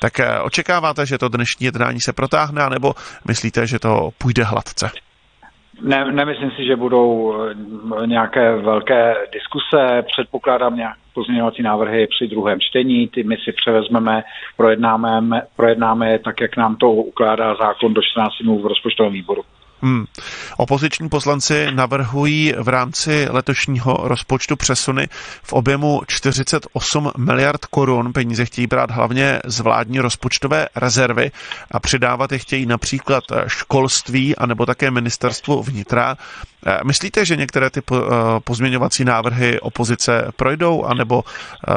Tak eh, očekáváte, že to dnešní jednání se protáhne, nebo myslíte, že to půjde hladce? Ne, nemyslím si, že budou eh, nějaké velké diskuse. Předpokládám nějaké pozměňovací návrhy při druhém čtení. Ty my si převezmeme, projednáme, projednáme je tak, jak nám to ukládá zákon do 14 dnů v rozpočtovém výboru. Hmm. Opoziční poslanci navrhují v rámci letošního rozpočtu přesuny v objemu 48 miliard korun. Peníze chtějí brát hlavně z vládní rozpočtové rezervy a přidávat je chtějí například školství anebo také ministerstvu vnitra. Eh, myslíte, že některé ty eh, pozměňovací návrhy opozice projdou, anebo eh,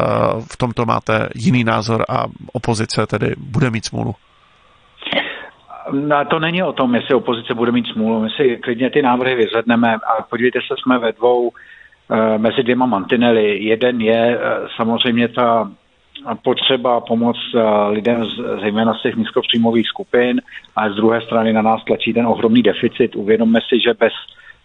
v tomto máte jiný názor a opozice tedy bude mít smůlu? No, to není o tom, jestli opozice bude mít smůlu. My si klidně ty návrhy vyzvedneme a podívejte se, jsme ve dvou eh, mezi dvěma mantinely. Jeden je eh, samozřejmě ta potřeba pomoc eh, lidem z, zejména z těch nízkopříjmových skupin a z druhé strany na nás tlačí ten ohromný deficit. Uvědomme si, že bez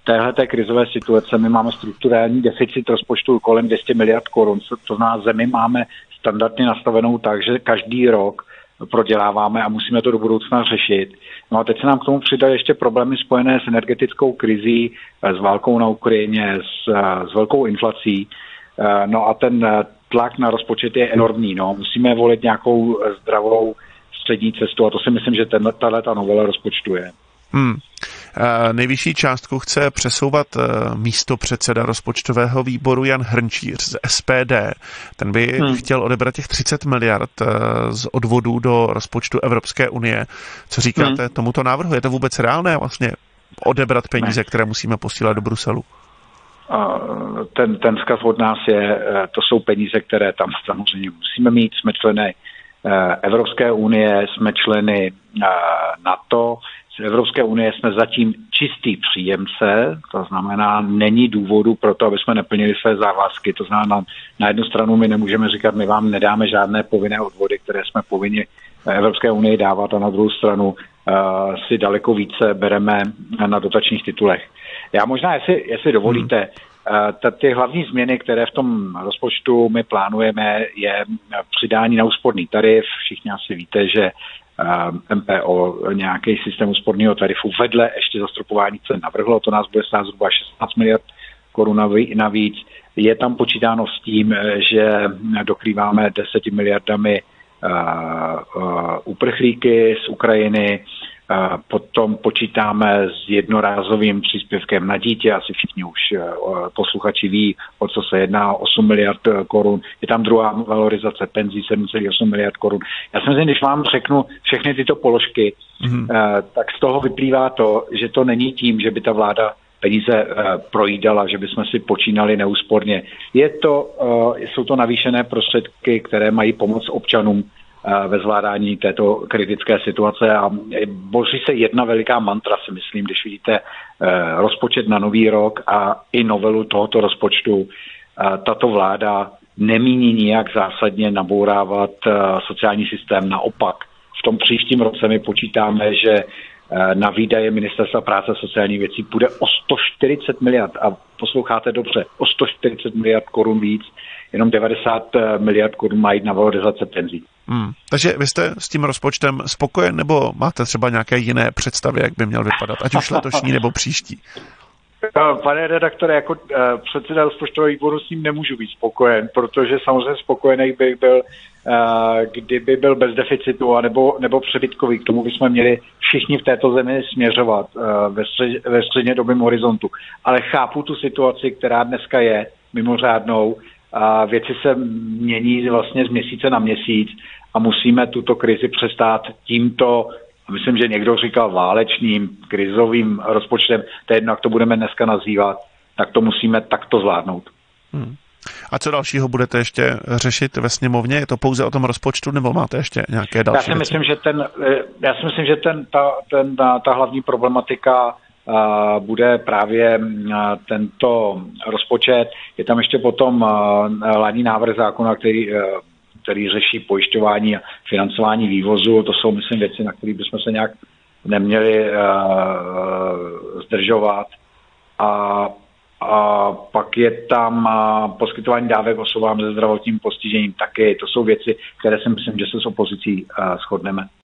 téhle krizové situace my máme strukturální deficit rozpočtu kolem 200 miliard korun. To znamená, zemi máme standardně nastavenou tak, že každý rok proděláváme a musíme to do budoucna řešit. No a teď se nám k tomu přidaly ještě problémy spojené s energetickou krizí, eh, s válkou na Ukrajině, s, eh, s velkou inflací. Eh, no a ten tlak na rozpočet je enormní. No. Musíme volit nějakou zdravou střední cestu a to si myslím, že tahle ta novela rozpočtu je. Hmm. Nejvyšší částku chce přesouvat eh, místo předseda rozpočtového výboru Jan Hrnčíř z SPD. Ten by hmm. chtěl odebrat těch 30 miliard eh, z odvodů do rozpočtu Evropské unie. Co říkáte hmm. tomuto návrhu? Je to vůbec reálné vlastně odebrat peníze, ne. které musíme posílat do Bruselu? Ten, ten zkaz od nás je, eh, to jsou peníze, které tam samozřejmě musíme mít. Jsme členy Evropské unie, jsme členy NATO, z Evropské unie jsme zatím čistý příjemce, to znamená, není důvodu pro to, aby jsme neplnili své závazky. To znamená, na jednu stranu my nemůžeme říkat, my vám nedáme žádné povinné odvody, které jsme povinni Evropské unii dávat a na druhou stranu uh, si daleko více bereme na dotačních titulech. Já možná, jestli, jestli dovolíte, hmm. ty hlavní změny, které v tom rozpočtu my plánujeme, je přidání na úsporný tarif. Všichni asi víte, že MPO nějaký systém úsporného tarifu vedle ještě zastropování cen navrhlo, to nás bude stát zhruba 16 miliard korun navíc. Je tam počítáno s tím, že dokrýváme 10 miliardami uprchlíky z Ukrajiny, Potom počítáme s jednorázovým příspěvkem na dítě, asi všichni už e, posluchači ví, o co se jedná, 8 miliard e, korun. Je tam druhá valorizace penzí 7,8 miliard korun. Já si myslím, když vám řeknu všechny tyto položky, mm-hmm. tak z toho vyplývá to, že to není tím, že by ta vláda peníze projídala, že bychom si počínali neúsporně. Je to, jsou to navýšené prostředky, které mají pomoct občanům ve zvládání této kritické situace a boří se jedna veliká mantra, si myslím, když vidíte eh, rozpočet na nový rok a i novelu tohoto rozpočtu. Eh, tato vláda nemíní nijak zásadně nabourávat eh, sociální systém. Naopak, v tom příštím roce my počítáme, že na výdaje Ministerstva práce a sociálních věcí půjde o 140 miliard a posloucháte dobře, o 140 miliard korun víc, jenom 90 miliard korun mají na valorizace penzí. Hmm. Takže vy jste s tím rozpočtem spokojen, nebo máte třeba nějaké jiné představy, jak by měl vypadat, ať už letošní nebo příští? Pane redaktore, jako uh, předseda rozpočtového výboru s ním nemůžu být spokojen, protože samozřejmě spokojený bych byl, kdyby byl bez deficitu anebo, nebo přebytkový. K tomu bychom měli všichni v této zemi směřovat ve, střed, ve střednědobém horizontu. Ale chápu tu situaci, která dneska je mimořádnou. A věci se mění vlastně z měsíce na měsíc a musíme tuto krizi přestát tímto, myslím, že někdo říkal válečným, krizovým rozpočtem, to je jedno, jak to budeme dneska nazývat, tak to musíme takto zvládnout. Hmm. A co dalšího budete ještě řešit ve sněmovně? Je to pouze o tom rozpočtu nebo máte ještě nějaké další Já si myslím, věci? že, ten, já si myslím, že ten, ta, ten, ta, ta hlavní problematika bude právě tento rozpočet. Je tam ještě potom hlavní návrh zákona, který, který řeší pojišťování a financování vývozu. To jsou, myslím, věci, na které bychom se nějak neměli zdržovat. A a pak je tam poskytování dávek osobám se zdravotním postižením taky. To jsou věci, které si myslím, že se s opozicí shodneme.